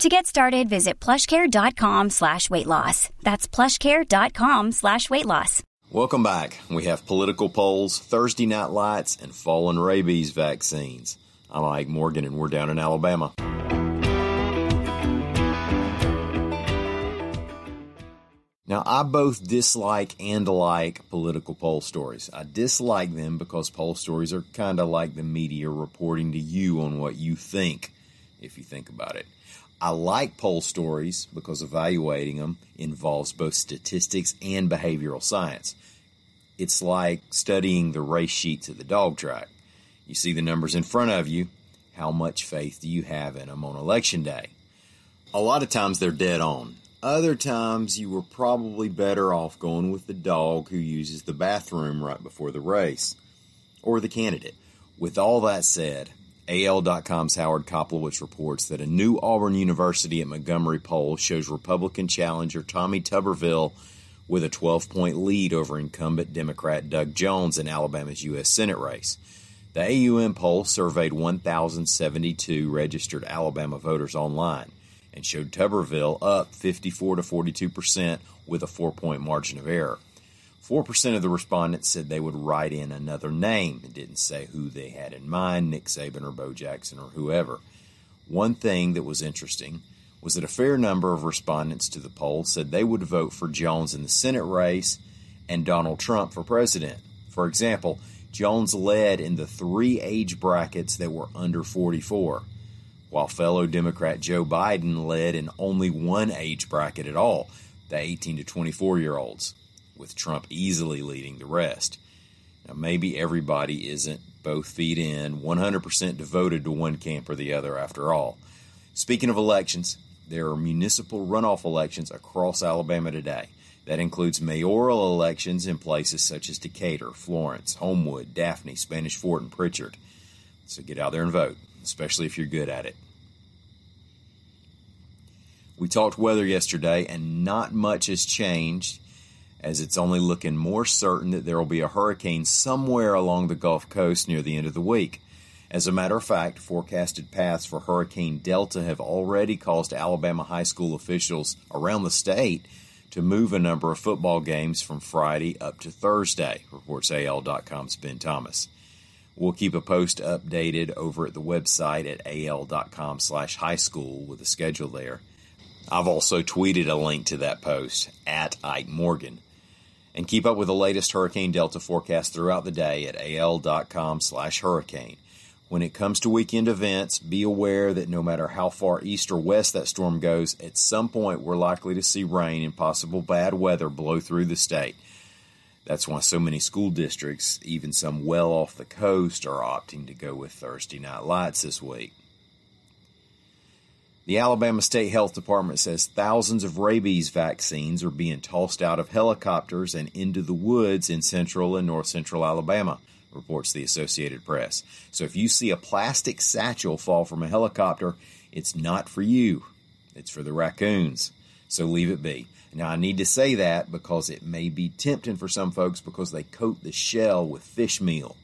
To get started, visit plushcare.com slash weight loss. That's plushcare.com slash weight loss. Welcome back. We have political polls, Thursday night lights, and fallen rabies vaccines. I'm Ike Morgan, and we're down in Alabama. Now, I both dislike and like political poll stories. I dislike them because poll stories are kind of like the media reporting to you on what you think, if you think about it. I like poll stories because evaluating them involves both statistics and behavioral science. It's like studying the race sheets at the dog track. You see the numbers in front of you. How much faith do you have in them on election day? A lot of times they're dead on. Other times you were probably better off going with the dog who uses the bathroom right before the race or the candidate. With all that said, AL.com's Howard Koplowitz reports that a new Auburn University at Montgomery poll shows Republican challenger Tommy Tuberville with a 12 point lead over incumbent Democrat Doug Jones in Alabama's U.S. Senate race. The AUM poll surveyed 1,072 registered Alabama voters online and showed Tuberville up 54 to 42 percent with a four point margin of error. 4% of the respondents said they would write in another name. It didn't say who they had in mind, Nick Saban or Bo Jackson or whoever. One thing that was interesting was that a fair number of respondents to the poll said they would vote for Jones in the Senate race and Donald Trump for president. For example, Jones led in the three age brackets that were under 44, while fellow Democrat Joe Biden led in only one age bracket at all, the 18 to 24 year olds with Trump easily leading the rest. Now, maybe everybody isn't both feet in, 100% devoted to one camp or the other after all. Speaking of elections, there are municipal runoff elections across Alabama today. That includes mayoral elections in places such as Decatur, Florence, Homewood, Daphne, Spanish Fort, and Prichard. So get out there and vote, especially if you're good at it. We talked weather yesterday, and not much has changed as it's only looking more certain that there will be a hurricane somewhere along the Gulf Coast near the end of the week. As a matter of fact, forecasted paths for Hurricane Delta have already caused Alabama high school officials around the state to move a number of football games from Friday up to Thursday, reports AL.com's Ben Thomas. We'll keep a post updated over at the website at al.com slash high school with a schedule there. I've also tweeted a link to that post at Ike Morgan and keep up with the latest Hurricane Delta forecast throughout the day at al.com slash hurricane. When it comes to weekend events, be aware that no matter how far east or west that storm goes, at some point we're likely to see rain and possible bad weather blow through the state. That's why so many school districts, even some well off the coast, are opting to go with Thursday night lights this week. The Alabama State Health Department says thousands of rabies vaccines are being tossed out of helicopters and into the woods in central and north central Alabama, reports the Associated Press. So if you see a plastic satchel fall from a helicopter, it's not for you, it's for the raccoons. So leave it be. Now, I need to say that because it may be tempting for some folks because they coat the shell with fish meal.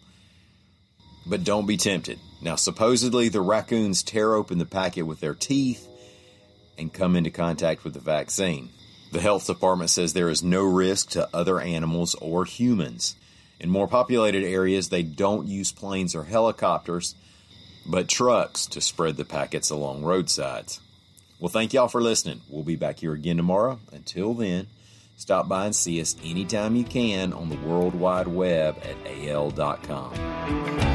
But don't be tempted. Now, supposedly, the raccoons tear open the packet with their teeth and come into contact with the vaccine. The health department says there is no risk to other animals or humans. In more populated areas, they don't use planes or helicopters, but trucks to spread the packets along roadsides. Well, thank y'all for listening. We'll be back here again tomorrow. Until then, Stop by and see us anytime you can on the World Wide Web at al.com.